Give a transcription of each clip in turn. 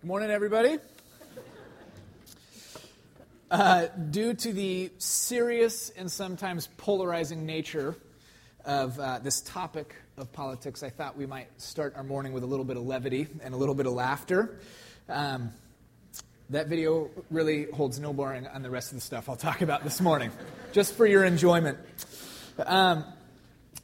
Good morning, everybody. Uh, due to the serious and sometimes polarizing nature of uh, this topic of politics, I thought we might start our morning with a little bit of levity and a little bit of laughter. Um, that video really holds no bearing on the rest of the stuff I'll talk about this morning, just for your enjoyment. Um,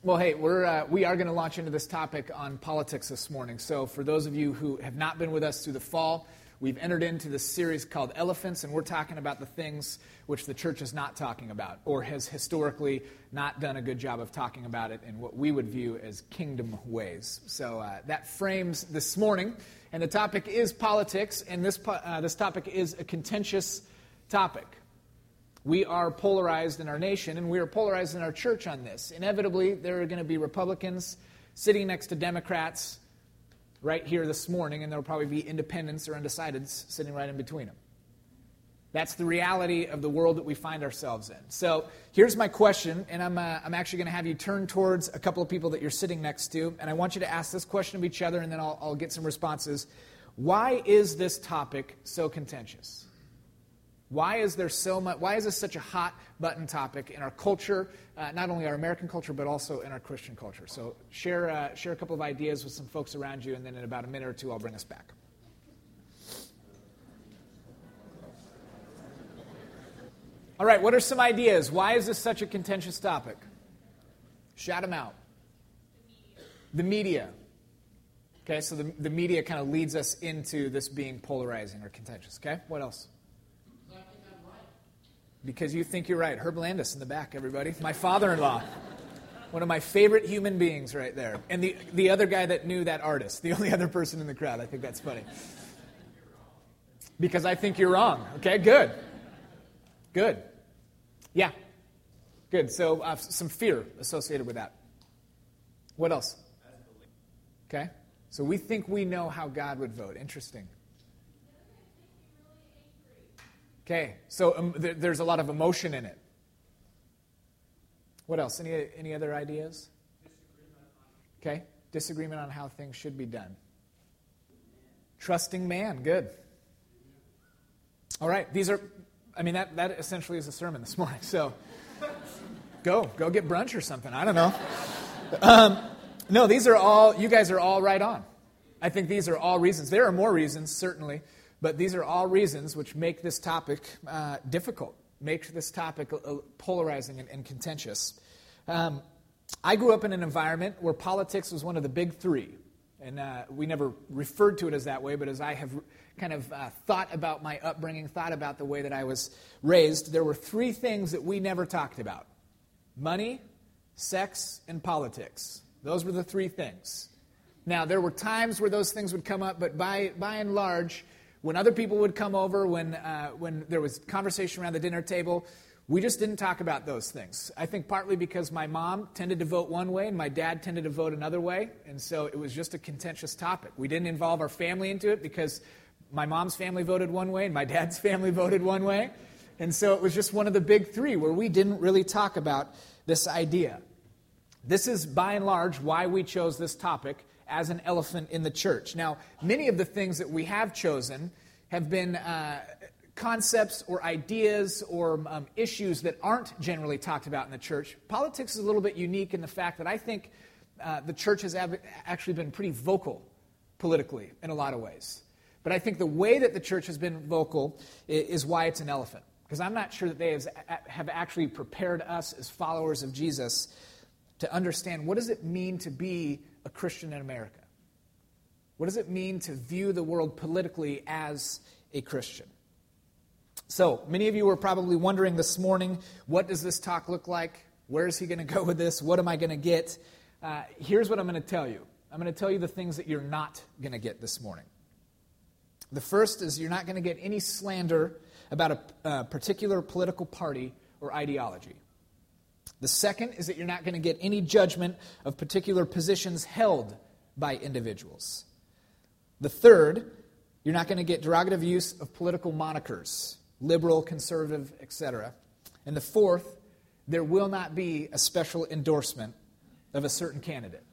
well, hey, we're, uh, we are going to launch into this topic on politics this morning. So, for those of you who have not been with us through the fall, we've entered into this series called Elephants, and we're talking about the things which the church is not talking about, or has historically not done a good job of talking about it in what we would view as kingdom ways. So, uh, that frames this morning. And the topic is politics, and this, uh, this topic is a contentious topic. We are polarized in our nation, and we are polarized in our church on this. Inevitably, there are going to be Republicans sitting next to Democrats right here this morning, and there will probably be independents or undecideds sitting right in between them. That's the reality of the world that we find ourselves in. So here's my question, and I'm, uh, I'm actually going to have you turn towards a couple of people that you're sitting next to, and I want you to ask this question of each other, and then I'll, I'll get some responses. Why is this topic so contentious? Why is there so much? Why is this such a hot button topic in our culture, uh, not only our American culture but also in our Christian culture? So share uh, share a couple of ideas with some folks around you, and then in about a minute or two, I'll bring us back. All right, what are some ideas? Why is this such a contentious topic? Shout them out. The media. Okay, so the, the media kind of leads us into this being polarizing or contentious. Okay, what else? Because you think you're right. Herb Landis in the back, everybody. My father in law. One of my favorite human beings right there. And the, the other guy that knew that artist, the only other person in the crowd. I think that's funny. Because I think you're wrong. Okay, good. Good. Yeah. Good. So, uh, some fear associated with that. What else? Okay. So, we think we know how God would vote. Interesting. Okay, so um, th- there's a lot of emotion in it. What else? Any, any other ideas? Okay, disagreement on how things should be done. Trusting man, good. All right, these are, I mean, that, that essentially is a sermon this morning, so go, go get brunch or something. I don't know. Um, no, these are all, you guys are all right on. I think these are all reasons. There are more reasons, certainly. But these are all reasons which make this topic uh, difficult, make this topic uh, polarizing and, and contentious. Um, I grew up in an environment where politics was one of the big three. And uh, we never referred to it as that way, but as I have kind of uh, thought about my upbringing, thought about the way that I was raised, there were three things that we never talked about money, sex, and politics. Those were the three things. Now, there were times where those things would come up, but by, by and large, when other people would come over, when, uh, when there was conversation around the dinner table, we just didn't talk about those things. I think partly because my mom tended to vote one way and my dad tended to vote another way, and so it was just a contentious topic. We didn't involve our family into it because my mom's family voted one way and my dad's family voted one way. And so it was just one of the big three where we didn't really talk about this idea. This is by and large why we chose this topic as an elephant in the church. Now, many of the things that we have chosen have been uh, concepts or ideas or um, issues that aren't generally talked about in the church. Politics is a little bit unique in the fact that I think uh, the church has actually been pretty vocal politically in a lot of ways. But I think the way that the church has been vocal is why it's an elephant. Because I'm not sure that they have actually prepared us as followers of Jesus to understand what does it mean to be a Christian in America? What does it mean to view the world politically as a Christian? So, many of you were probably wondering this morning what does this talk look like? Where is he going to go with this? What am I going to get? Uh, here's what I'm going to tell you I'm going to tell you the things that you're not going to get this morning. The first is you're not going to get any slander about a, a particular political party or ideology. The second is that you're not going to get any judgment of particular positions held by individuals. The third, you're not going to get derogative use of political monikers, liberal, conservative, etc. And the fourth, there will not be a special endorsement of a certain candidate.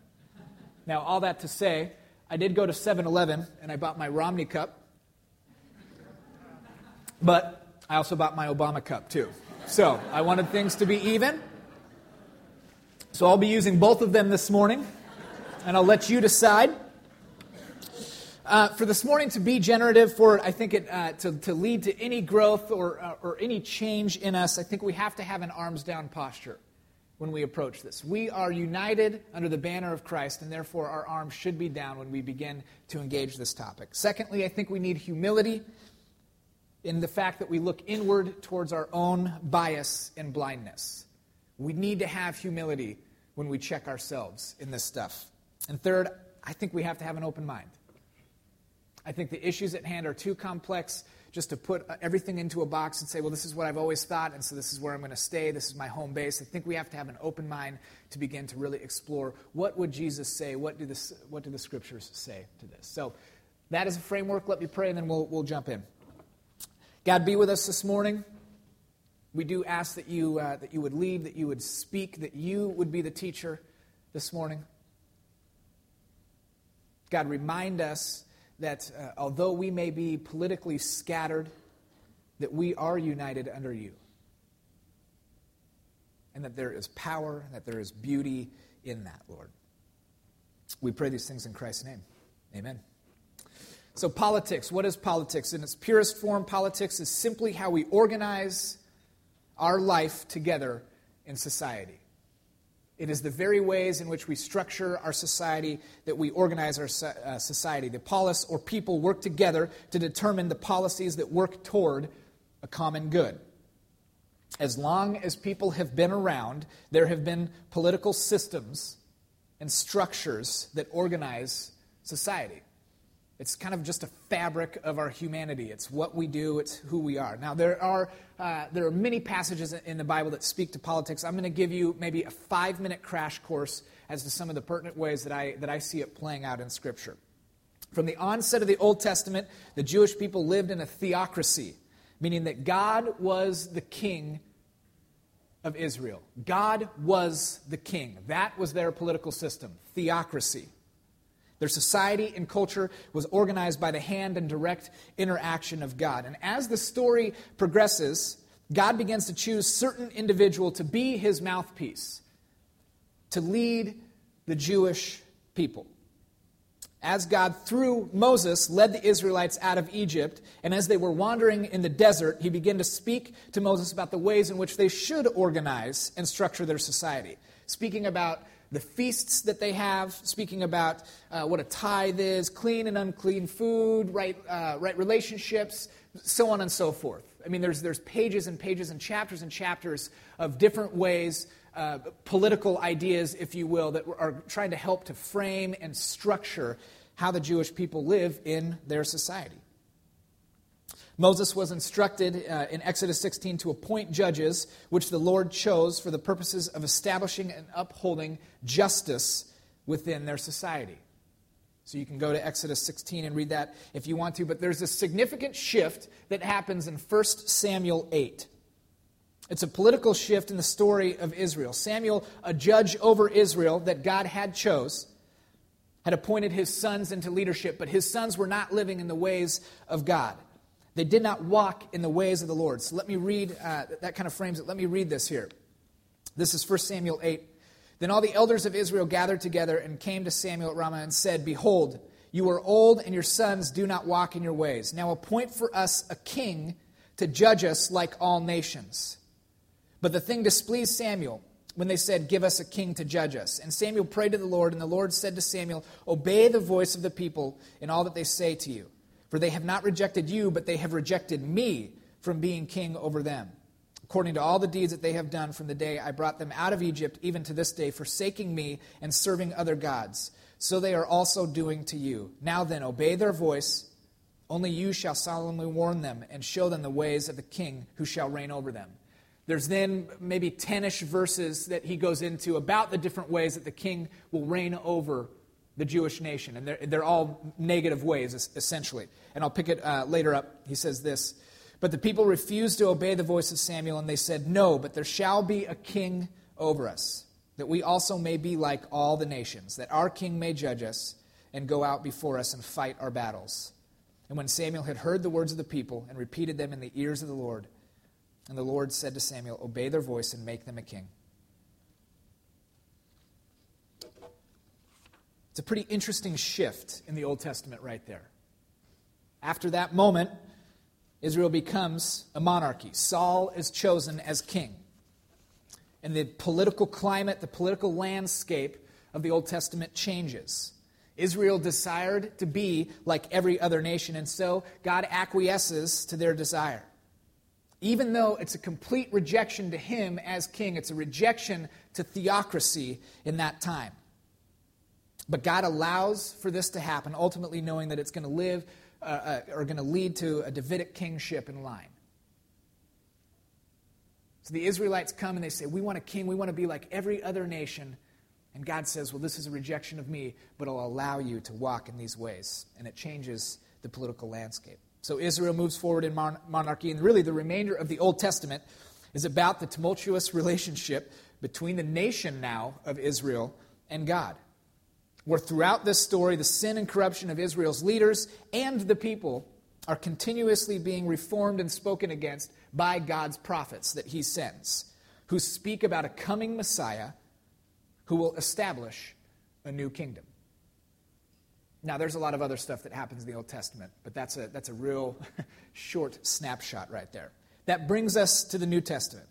Now, all that to say, I did go to 7 Eleven and I bought my Romney cup But I also bought my Obama cup too. So I wanted things to be even. So I'll be using both of them this morning, and I'll let you decide. Uh, for this morning to be generative, for I think it uh, to, to lead to any growth or, uh, or any change in us, I think we have to have an arms down posture when we approach this. We are united under the banner of Christ, and therefore our arms should be down when we begin to engage this topic. Secondly, I think we need humility in the fact that we look inward towards our own bias and blindness. We need to have humility when we check ourselves in this stuff. And third, I think we have to have an open mind. I think the issues at hand are too complex just to put uh, everything into a box and say, well, this is what I've always thought, and so this is where I'm going to stay. This is my home base. I think we have to have an open mind to begin to really explore what would Jesus say? What do the, what do the scriptures say to this? So that is a framework. Let me pray, and then we'll, we'll jump in. God, be with us this morning. We do ask that you, uh, that you would lead, that you would speak, that you would be the teacher this morning. God, remind us that uh, although we may be politically scattered, that we are united under you. And that there is power, that there is beauty in that, Lord. We pray these things in Christ's name. Amen. So, politics. What is politics? In its purest form, politics is simply how we organize our life together in society. It is the very ways in which we structure our society that we organize our uh, society. The polis or people work together to determine the policies that work toward a common good. As long as people have been around, there have been political systems and structures that organize society. It's kind of just a fabric of our humanity. It's what we do, it's who we are. Now, there are, uh, there are many passages in the Bible that speak to politics. I'm going to give you maybe a five minute crash course as to some of the pertinent ways that I, that I see it playing out in Scripture. From the onset of the Old Testament, the Jewish people lived in a theocracy, meaning that God was the king of Israel. God was the king. That was their political system, theocracy. Their society and culture was organized by the hand and direct interaction of God. And as the story progresses, God begins to choose certain individual to be his mouthpiece, to lead the Jewish people. As God, through Moses, led the Israelites out of Egypt, and as they were wandering in the desert, he began to speak to Moses about the ways in which they should organize and structure their society, speaking about the feasts that they have, speaking about uh, what a tithe is, clean and unclean food, right, uh, right relationships, so on and so forth. I mean, there's, there's pages and pages and chapters and chapters of different ways, uh, political ideas, if you will, that are trying to help to frame and structure how the Jewish people live in their society. Moses was instructed uh, in Exodus 16 to appoint judges, which the Lord chose for the purposes of establishing and upholding justice within their society. So you can go to Exodus 16 and read that if you want to, but there's a significant shift that happens in 1 Samuel 8. It's a political shift in the story of Israel. Samuel, a judge over Israel that God had chose, had appointed his sons into leadership, but his sons were not living in the ways of God. They did not walk in the ways of the Lord. So let me read, uh, that kind of frames it. Let me read this here. This is 1 Samuel 8. Then all the elders of Israel gathered together and came to Samuel at Ramah and said, Behold, you are old, and your sons do not walk in your ways. Now appoint for us a king to judge us like all nations. But the thing displeased Samuel when they said, Give us a king to judge us. And Samuel prayed to the Lord, and the Lord said to Samuel, Obey the voice of the people in all that they say to you. For they have not rejected you, but they have rejected me from being king over them. According to all the deeds that they have done from the day I brought them out of Egypt, even to this day, forsaking me and serving other gods, so they are also doing to you. Now then, obey their voice. Only you shall solemnly warn them and show them the ways of the king who shall reign over them. There's then maybe 10 ish verses that he goes into about the different ways that the king will reign over the Jewish nation. And they're, they're all negative ways, essentially. And I'll pick it uh, later up. He says this But the people refused to obey the voice of Samuel, and they said, No, but there shall be a king over us, that we also may be like all the nations, that our king may judge us and go out before us and fight our battles. And when Samuel had heard the words of the people and repeated them in the ears of the Lord, and the Lord said to Samuel, Obey their voice and make them a king. It's a pretty interesting shift in the Old Testament right there. After that moment, Israel becomes a monarchy. Saul is chosen as king. And the political climate, the political landscape of the Old Testament changes. Israel desired to be like every other nation, and so God acquiesces to their desire. Even though it's a complete rejection to him as king, it's a rejection to theocracy in that time. But God allows for this to happen, ultimately knowing that it's going to live uh, uh, or going to lead to a Davidic kingship in line. So the Israelites come and they say, We want a king. We want to be like every other nation. And God says, Well, this is a rejection of me, but I'll allow you to walk in these ways. And it changes the political landscape. So Israel moves forward in mon- monarchy, and really the remainder of the Old Testament is about the tumultuous relationship between the nation now of Israel and God. Where throughout this story, the sin and corruption of Israel's leaders and the people are continuously being reformed and spoken against by God's prophets that he sends, who speak about a coming Messiah who will establish a new kingdom. Now, there's a lot of other stuff that happens in the Old Testament, but that's a, that's a real short snapshot right there. That brings us to the New Testament.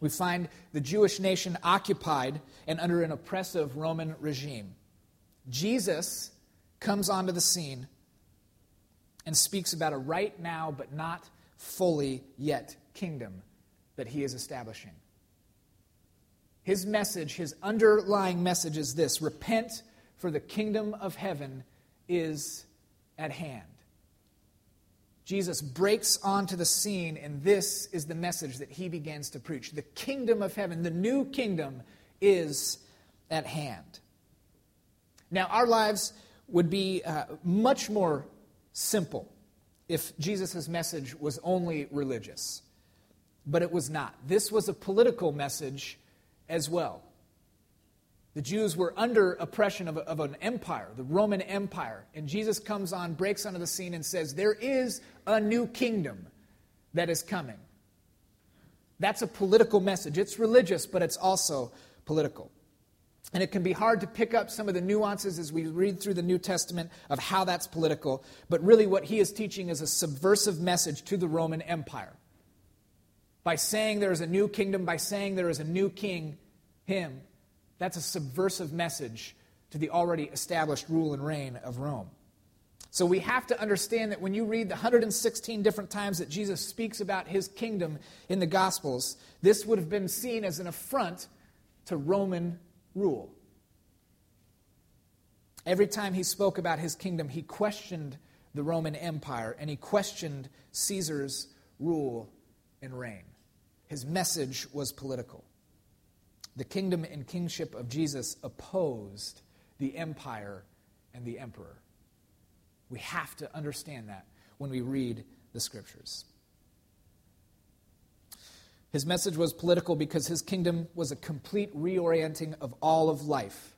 We find the Jewish nation occupied and under an oppressive Roman regime. Jesus comes onto the scene and speaks about a right now, but not fully yet kingdom that he is establishing. His message, his underlying message is this repent, for the kingdom of heaven is at hand. Jesus breaks onto the scene, and this is the message that he begins to preach. The kingdom of heaven, the new kingdom, is at hand. Now, our lives would be uh, much more simple if Jesus' message was only religious. But it was not. This was a political message as well. The Jews were under oppression of, of, an empire, the Roman Empire. And Jesus comes on, breaks onto the scene, and says, There is a new kingdom that is coming. That's a political message. It's religious, but it's also political. And it can be hard to pick up some of the nuances as we read through the New Testament of how that's political. But really, what he is teaching is a subversive message to the Roman Empire by saying there is a new kingdom, by saying there is a new king, him, that's a subversive message to the already established rule and reign of Rome. So we have to understand that when you read the 116 different times that Jesus speaks about his kingdom in the Gospels, this would have been seen as an affront to Roman rule. Every time he spoke about his kingdom, he questioned the Roman Empire and he questioned Caesar's rule and reign. His message was political. The kingdom and kingship of Jesus opposed the empire and the emperor. We have to understand that when we read the scriptures. His message was political because his kingdom was a complete reorienting of all of life,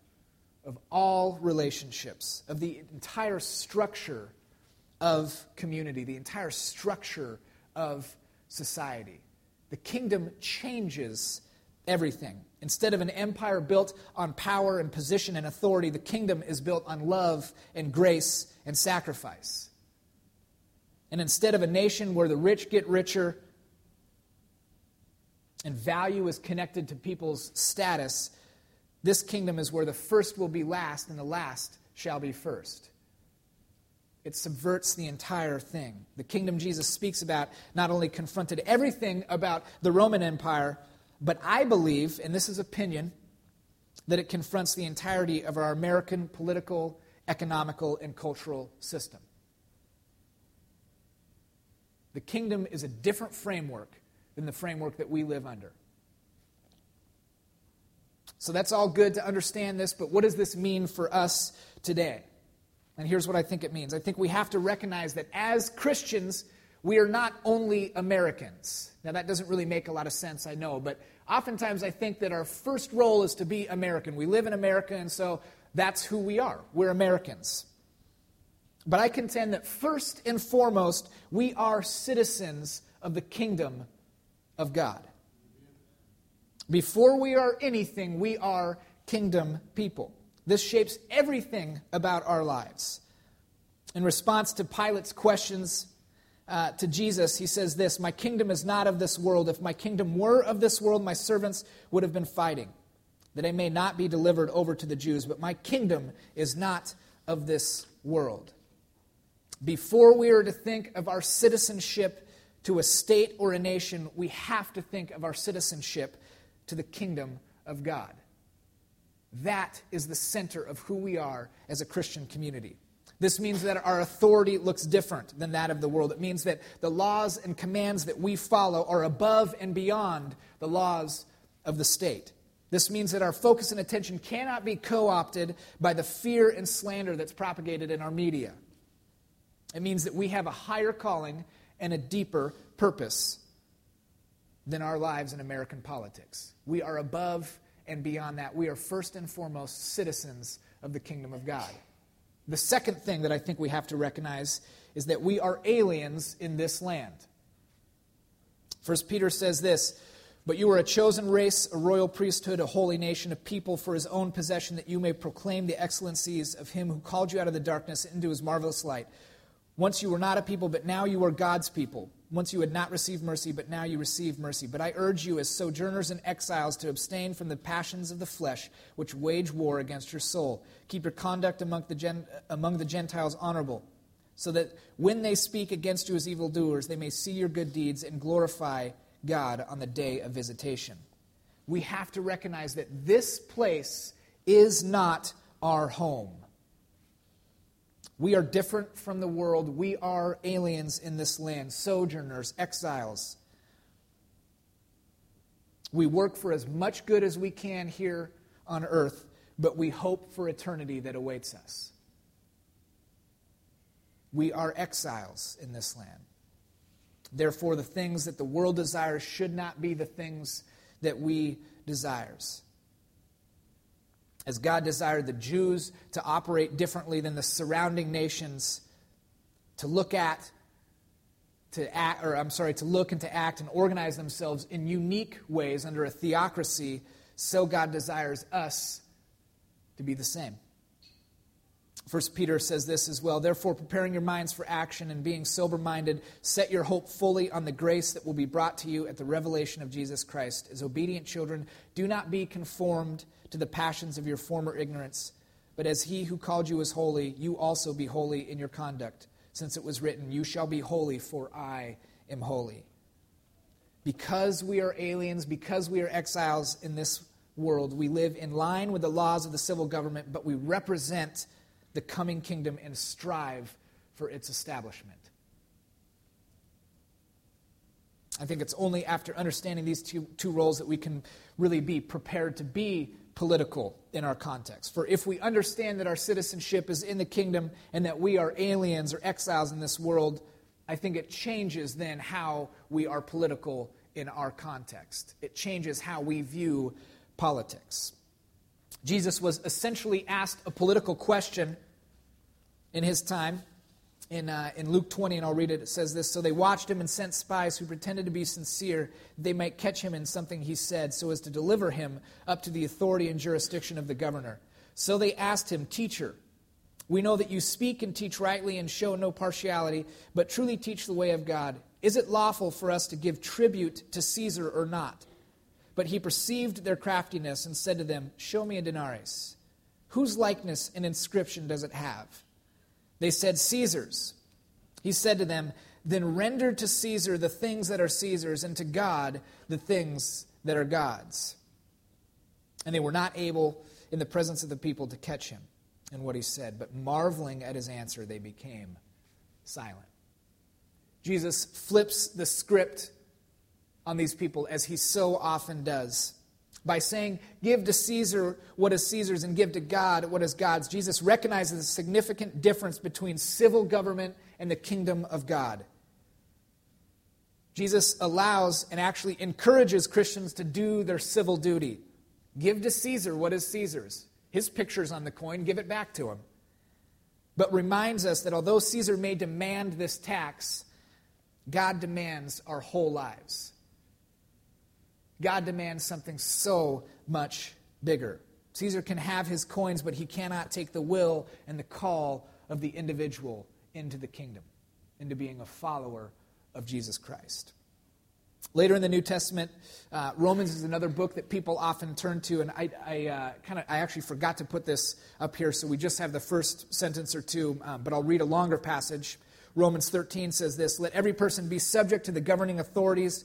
of all relationships, of the entire structure of community, the entire structure of society. The kingdom changes everything. Instead of an empire built on power and position and authority, the kingdom is built on love and grace and sacrifice. And instead of a nation where the rich get richer and value is connected to people's status, this kingdom is where the first will be last and the last shall be first. It subverts the entire thing. The kingdom Jesus speaks about not only confronted everything about the Roman Empire, but I believe, and this is opinion, that it confronts the entirety of our American political, economical, and cultural system. The kingdom is a different framework than the framework that we live under. So that's all good to understand this, but what does this mean for us today? And here's what I think it means I think we have to recognize that as Christians, we are not only Americans. Now, that doesn't really make a lot of sense, I know, but oftentimes I think that our first role is to be American. We live in America, and so that's who we are. We're Americans. But I contend that first and foremost, we are citizens of the kingdom of God. Before we are anything, we are kingdom people. This shapes everything about our lives. In response to Pilate's questions uh, to Jesus, he says this My kingdom is not of this world. If my kingdom were of this world, my servants would have been fighting, that I may not be delivered over to the Jews. But my kingdom is not of this world. Before we are to think of our citizenship to a state or a nation, we have to think of our citizenship to the kingdom of God. That is the center of who we are as a Christian community. This means that our authority looks different than that of the world. It means that the laws and commands that we follow are above and beyond the laws of the state. This means that our focus and attention cannot be co opted by the fear and slander that's propagated in our media. It means that we have a higher calling and a deeper purpose than our lives in American politics. We are above and beyond that. We are first and foremost citizens of the kingdom of God. The second thing that I think we have to recognize is that we are aliens in this land. First Peter says this, but you are a chosen race, a royal priesthood, a holy nation, a people for his own possession, that you may proclaim the excellencies of him who called you out of the darkness into his marvelous light. Once you were not a people, but now you are God's people. Once you had not received mercy, but now you receive mercy. But I urge you, as sojourners and exiles, to abstain from the passions of the flesh, which wage war against your soul. Keep your conduct among the, Gen- among the Gentiles honorable, so that when they speak against you as evildoers, they may see your good deeds and glorify God on the day of visitation. We have to recognize that this place is not our home. We are different from the world. We are aliens in this land, sojourners, exiles. We work for as much good as we can here on earth, but we hope for eternity that awaits us. We are exiles in this land. Therefore, the things that the world desires should not be the things that we desires as God desired the Jews to operate differently than the surrounding nations, to look at, to act, or I'm sorry, to look and to act and organize themselves in unique ways under a theocracy, so God desires us to be the same. First Peter says this as well. Therefore, preparing your minds for action and being sober minded, set your hope fully on the grace that will be brought to you at the revelation of Jesus Christ. As obedient children, do not be conformed to the passions of your former ignorance. But as he who called you is holy, you also be holy in your conduct, since it was written, You shall be holy, for I am holy. Because we are aliens, because we are exiles in this world, we live in line with the laws of the civil government, but we represent the coming kingdom and strive for its establishment. I think it's only after understanding these two, two roles that we can really be prepared to be political in our context. For if we understand that our citizenship is in the kingdom and that we are aliens or exiles in this world, I think it changes then how we are political in our context. It changes how we view politics. Jesus was essentially asked a political question in his time in, uh, in Luke 20, and I'll read it. It says this So they watched him and sent spies who pretended to be sincere, they might catch him in something he said, so as to deliver him up to the authority and jurisdiction of the governor. So they asked him, Teacher, we know that you speak and teach rightly and show no partiality, but truly teach the way of God. Is it lawful for us to give tribute to Caesar or not? But he perceived their craftiness and said to them, Show me a denarius. Whose likeness and inscription does it have? They said, Caesar's. He said to them, Then render to Caesar the things that are Caesar's, and to God the things that are God's. And they were not able, in the presence of the people, to catch him in what he said, but marveling at his answer, they became silent. Jesus flips the script on these people as he so often does by saying, Give to Caesar what is Caesar's and give to God what is God's, Jesus recognizes the significant difference between civil government and the kingdom of God. Jesus allows and actually encourages Christians to do their civil duty. Give to Caesar what is Caesar's. His picture's on the coin, give it back to him. but reminds us that although Caesar may demand this tax, God demands our whole lives. God demands something so much bigger. Caesar can have his coins, but he cannot take the will and the call of the individual into the kingdom, into being a follower of Jesus Christ. Later in the New Testament, uh, Romans is another book that people often turn to, and I, I uh, kind of I actually forgot to put this up here, so we just have the first sentence or two, um, but I'll read a longer passage. Romans 13 says this: "Let every person be subject to the governing authorities,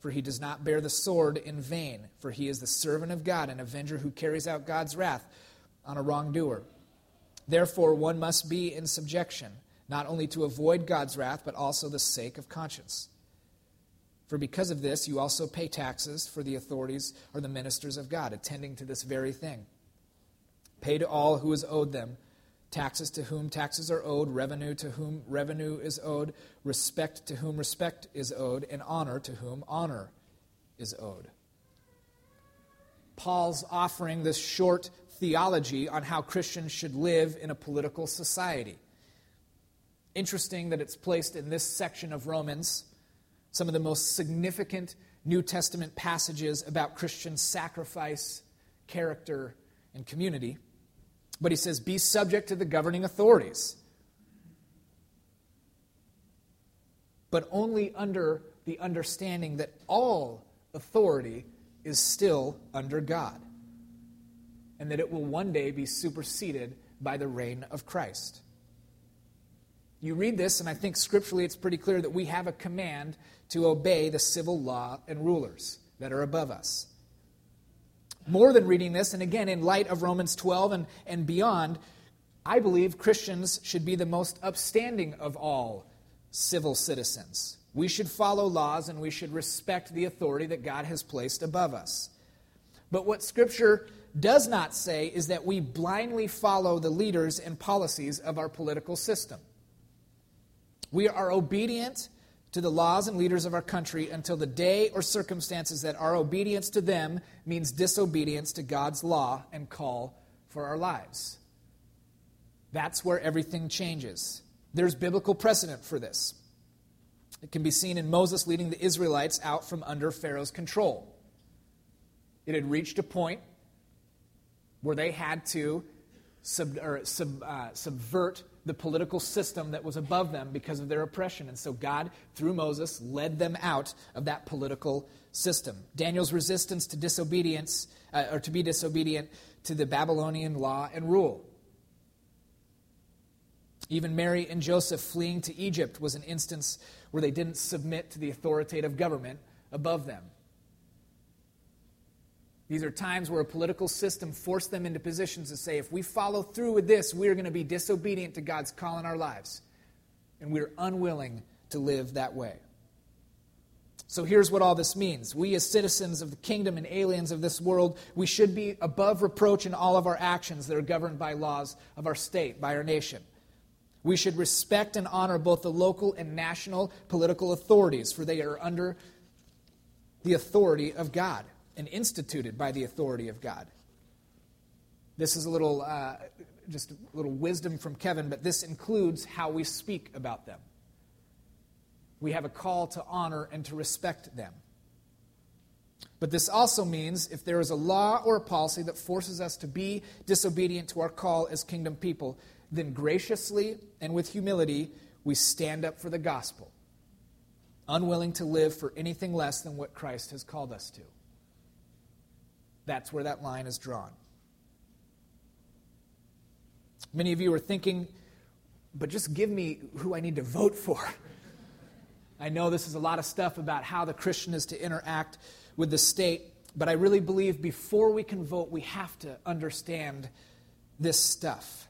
for he does not bear the sword in vain, for he is the servant of God, an avenger who carries out God's wrath on a wrongdoer. Therefore, one must be in subjection, not only to avoid God's wrath, but also the sake of conscience. For because of this, you also pay taxes, for the authorities are the ministers of God, attending to this very thing. Pay to all who is owed them taxes to whom taxes are owed, revenue to whom revenue is owed, respect to whom respect is owed, and honor to whom honor is owed. Paul's offering this short theology on how Christians should live in a political society. Interesting that it's placed in this section of Romans, some of the most significant New Testament passages about Christian sacrifice, character, and community. But he says, be subject to the governing authorities. But only under the understanding that all authority is still under God and that it will one day be superseded by the reign of Christ. You read this, and I think scripturally it's pretty clear that we have a command to obey the civil law and rulers that are above us. More than reading this, and again, in light of Romans 12 and, and beyond, I believe Christians should be the most upstanding of all civil citizens. We should follow laws and we should respect the authority that God has placed above us. But what Scripture does not say is that we blindly follow the leaders and policies of our political system. We are obedient to the laws and leaders of our country until the day or circumstances that our obedience to them means disobedience to God's law and call for our lives. That's where everything changes. There's biblical precedent for this. It can be seen in Moses leading the Israelites out from under Pharaoh's control. It had reached a point where they had to sub, sub, uh, subvert the political system that was above them because of their oppression. And so God, through Moses, led them out of that political system. Daniel's resistance to disobedience, uh, or to be disobedient to the Babylonian law and rule. Even Mary and Joseph fleeing to Egypt was an instance where they didn't submit to the authoritative government above them. These are times where a political system forced them into positions to say, if we follow through with this, we're going to be disobedient to God's call in our lives. And we're unwilling to live that way. So here's what all this means. We, as citizens of the kingdom and aliens of this world, we should be above reproach in all of our actions that are governed by laws of our state, by our nation. We should respect and honor both the local and national political authorities, for they are under the authority of God and instituted by the authority of God. This is a little, uh, just a little wisdom from Kevin, but this includes how we speak about them. We have a call to honor and to respect them. But this also means if there is a law or a policy that forces us to be disobedient to our call as kingdom people, then graciously and with humility we stand up for the gospel, unwilling to live for anything less than what Christ has called us to. That's where that line is drawn. Many of you are thinking, but just give me who I need to vote for. I know this is a lot of stuff about how the Christian is to interact with the state, but I really believe before we can vote, we have to understand this stuff.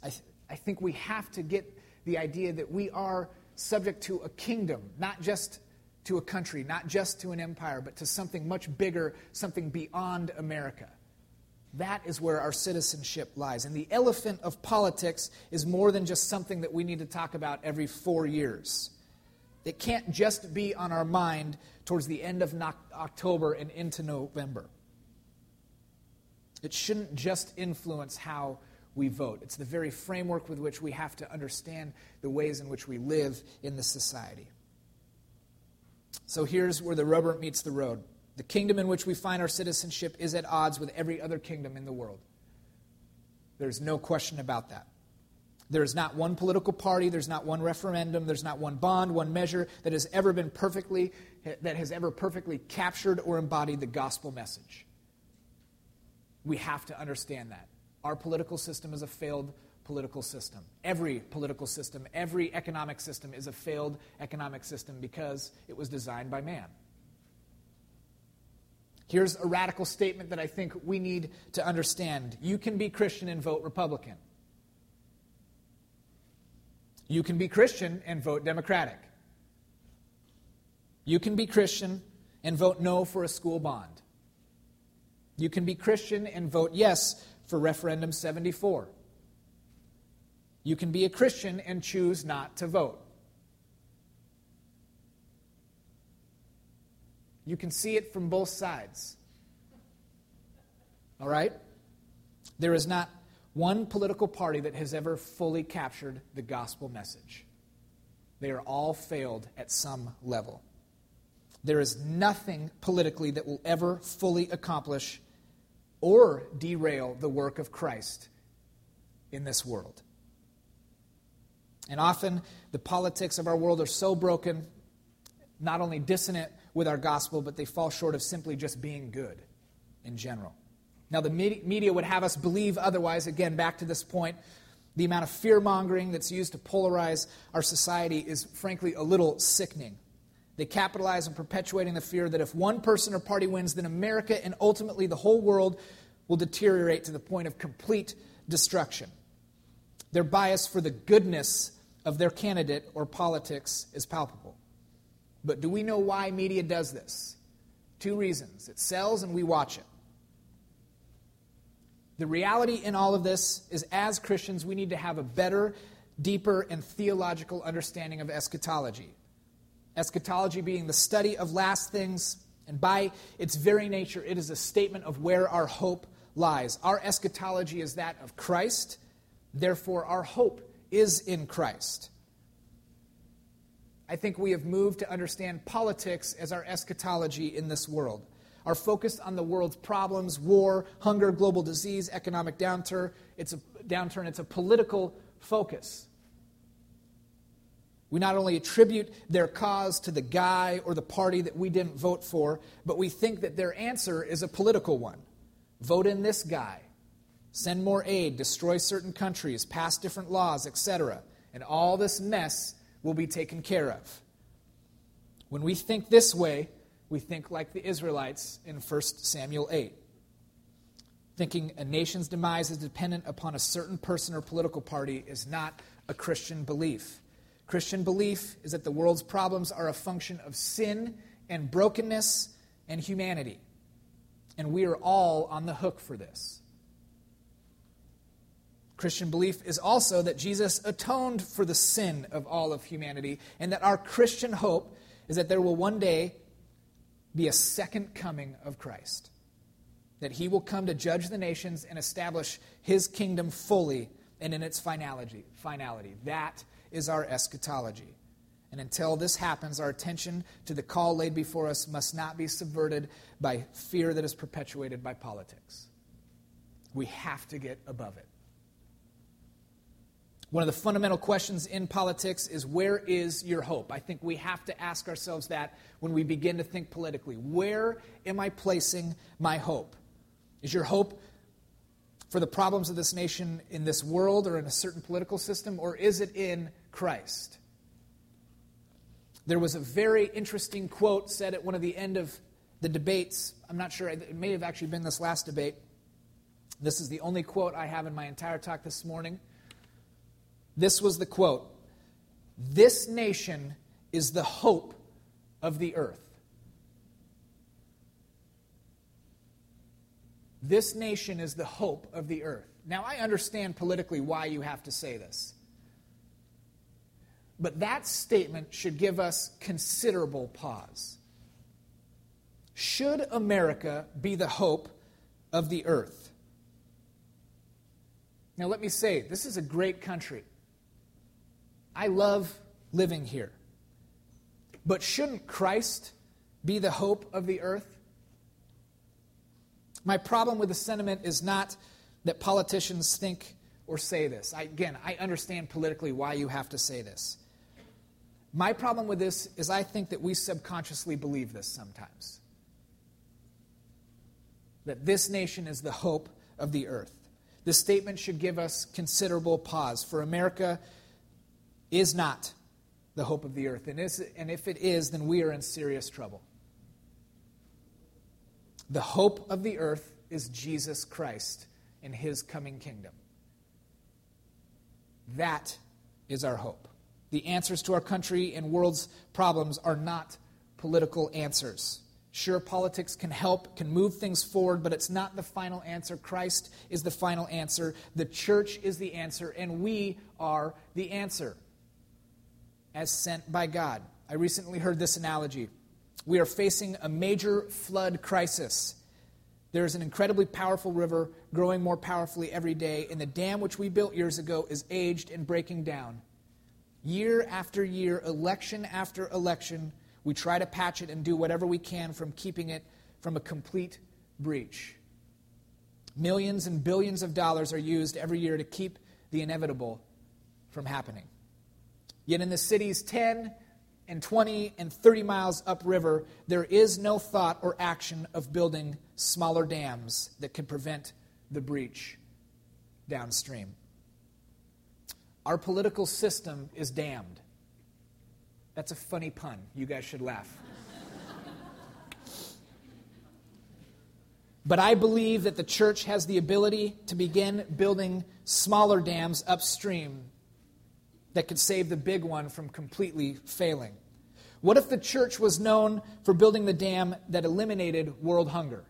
I, th- I think we have to get the idea that we are subject to a kingdom, not just to a country, not just to an empire, but to something much bigger, something beyond America. That is where our citizenship lies. And the elephant of politics is more than just something that we need to talk about every four years. It can't just be on our mind towards the end of October and into November. It shouldn't just influence how we vote. It's the very framework with which we have to understand the ways in which we live in the society. So here's where the rubber meets the road. The kingdom in which we find our citizenship is at odds with every other kingdom in the world. There's no question about that. There is not one political party, there's not one referendum, there's not one bond, one measure that has ever been perfectly that has ever perfectly captured or embodied the gospel message. We have to understand that. Our political system is a failed political system. Every political system, every economic system is a failed economic system because it was designed by man. Here's a radical statement that I think we need to understand. You can be Christian and vote Republican. You can be Christian and vote Democratic. You can be Christian and vote no for a school bond. You can be Christian and vote yes for Referendum 74. You can be a Christian and choose not to vote. You can see it from both sides. All right? There is not one political party that has ever fully captured the gospel message. They are all failed at some level. There is nothing politically that will ever fully accomplish or derail the work of Christ in this world. And often the politics of our world are so broken, not only dissonant with our gospel, but they fall short of simply just being good in general. Now, the media would have us believe otherwise. Again, back to this point, the amount of fear mongering that's used to polarize our society is frankly a little sickening. They capitalize on perpetuating the fear that if one person or party wins, then America and ultimately the whole world will deteriorate to the point of complete destruction. Their bias for the goodness of their candidate or politics is palpable. But do we know why media does this? Two reasons it sells and we watch it. The reality in all of this is, as Christians, we need to have a better, deeper, and theological understanding of eschatology. Eschatology being the study of last things, and by its very nature, it is a statement of where our hope lies. Our eschatology is that of Christ, therefore, our hope is in Christ. I think we have moved to understand politics as our eschatology in this world. Our focus on the world's problems, war, hunger, global disease, economic downturn, it's a downturn, it's a political focus. We not only attribute their cause to the guy or the party that we didn't vote for, but we think that their answer is a political one. Vote in this guy send more aid, destroy certain countries, pass different laws, etc. And all this mess will be taken care of. When we think this way, we think like the Israelites in 1 Samuel 8. Thinking a nation's demise is dependent upon a certain person or political party is not a Christian belief. Christian belief is that the world's problems are a function of sin and brokenness and humanity. And we are all on the hook for this. Christian belief is also that Jesus atoned for the sin of all of humanity, and that our Christian hope is that there will one day be a second coming of Christ. That he will come to judge the nations and establish his kingdom fully and in its finality. finality. That is our eschatology. And until this happens, our attention to the call laid before us must not be subverted by fear that is perpetuated by politics. We have to get above it. One of the fundamental questions in politics is where is your hope? I think we have to ask ourselves that when we begin to think politically. Where am I placing my hope? Is your hope for the problems of this nation in this world or in a certain political system, or is it in Christ? There was a very interesting quote said at one of the end of the debates. I'm not sure, it may have actually been this last debate. This is the only quote I have in my entire talk this morning. This was the quote This nation is the hope of the earth. This nation is the hope of the earth. Now, I understand politically why you have to say this. But that statement should give us considerable pause. Should America be the hope of the earth? Now, let me say, this is a great country. I love living here. But shouldn't Christ be the hope of the earth? My problem with the sentiment is not that politicians think or say this. I, again, I understand politically why you have to say this. My problem with this is I think that we subconsciously believe this sometimes. That this nation is the hope of the earth. This statement should give us considerable pause, for America is not the hope of the earth. And, is, and if it is, then we are in serious trouble. The hope of the earth is Jesus Christ and his coming kingdom. That is our hope. The answers to our country and world's problems are not political answers. Sure, politics can help, can move things forward, but it's not the final answer. Christ is the final answer. The church is the answer, and we are the answer as sent by God. I recently heard this analogy. We are facing a major flood crisis. There is an incredibly powerful river growing more powerfully every day, and the dam which we built years ago is aged and breaking down. Year after year, election after election, we try to patch it and do whatever we can from keeping it from a complete breach. Millions and billions of dollars are used every year to keep the inevitable from happening. Yet in the cities 10 and 20 and 30 miles upriver, there is no thought or action of building smaller dams that could prevent the breach downstream. Our political system is damned. That's a funny pun. You guys should laugh. but I believe that the church has the ability to begin building smaller dams upstream that could save the big one from completely failing? What if the church was known for building the dam that eliminated world hunger?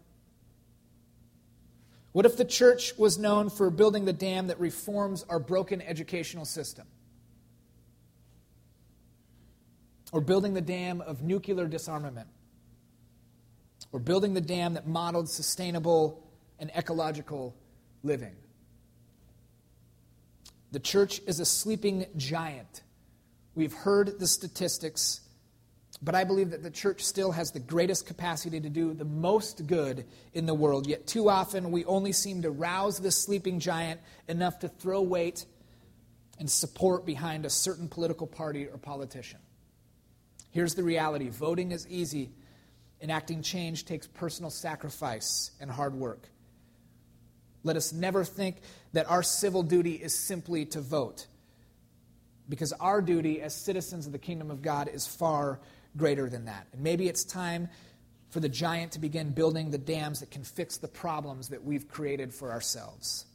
What if the church was known for building the dam that reforms our broken educational system? Or building the dam of nuclear disarmament? Or building the dam that modeled sustainable and ecological living? The church is a sleeping giant. We've heard the statistics, but I believe that the church still has the greatest capacity to do the most good in the world. Yet too often we only seem to rouse this sleeping giant enough to throw weight and support behind a certain political party or politician. Here's the reality voting is easy, enacting change takes personal sacrifice and hard work. Let us never think that our civil duty is simply to vote, because our duty as citizens of the kingdom of God is far greater than that. And maybe it's time for the giant to begin building the dams that can fix the problems that we've created for ourselves.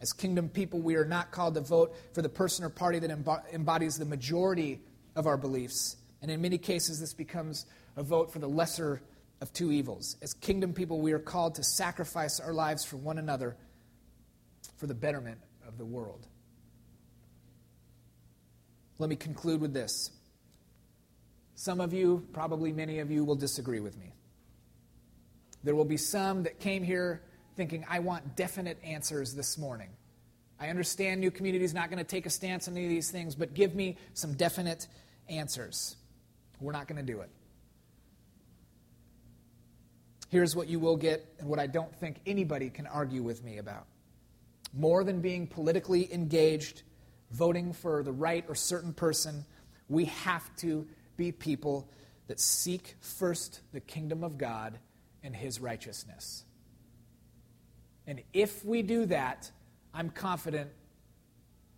As kingdom people, we are not called to vote for the person or party that embodies the majority of our beliefs. And in many cases, this becomes a vote for the lesser of two evils. As kingdom people, we are called to sacrifice our lives for one another for the betterment of the world. Let me conclude with this. Some of you, probably many of you, will disagree with me. There will be some that came here thinking, I want definite answers this morning. I understand New Community is not going to take a stance on any of these things, but give me some definite answers. We're not going to do it. Here's what you will get, and what I don't think anybody can argue with me about. More than being politically engaged, voting for the right or certain person, we have to be people that seek first the kingdom of God and his righteousness. And if we do that, I'm confident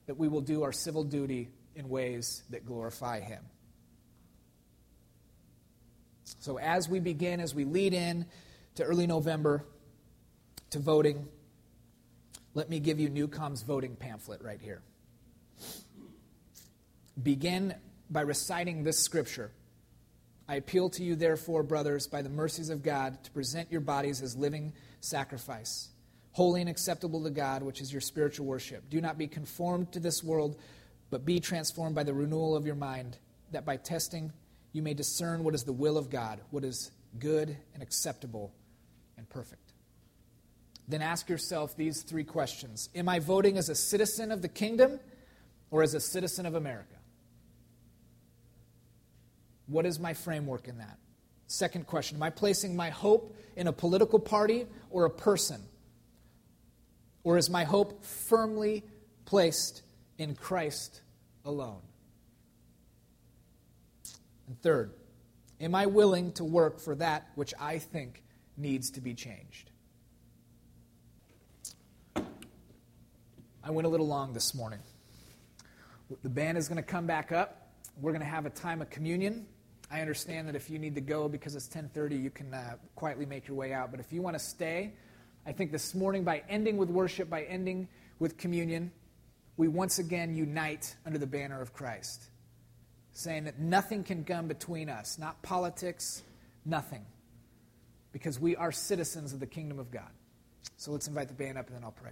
that we will do our civil duty in ways that glorify him. So, as we begin, as we lead in to early November to voting, let me give you Newcom's voting pamphlet right here. begin by reciting this scripture. I appeal to you, therefore, brothers, by the mercies of God, to present your bodies as living sacrifice, holy and acceptable to God, which is your spiritual worship. Do not be conformed to this world, but be transformed by the renewal of your mind, that by testing you may discern what is the will of God, what is good and acceptable and perfect. Then ask yourself these three questions Am I voting as a citizen of the kingdom or as a citizen of America? What is my framework in that? Second question Am I placing my hope in a political party or a person? Or is my hope firmly placed in Christ alone? And third, am I willing to work for that which I think needs to be changed? I went a little long this morning. The band is going to come back up. We're going to have a time of communion. I understand that if you need to go because it's 10:30, you can uh, quietly make your way out. But if you want to stay, I think this morning by ending with worship, by ending with communion, we once again unite under the banner of Christ, saying that nothing can come between us, not politics, nothing, because we are citizens of the kingdom of God. So let's invite the band up and then I'll pray.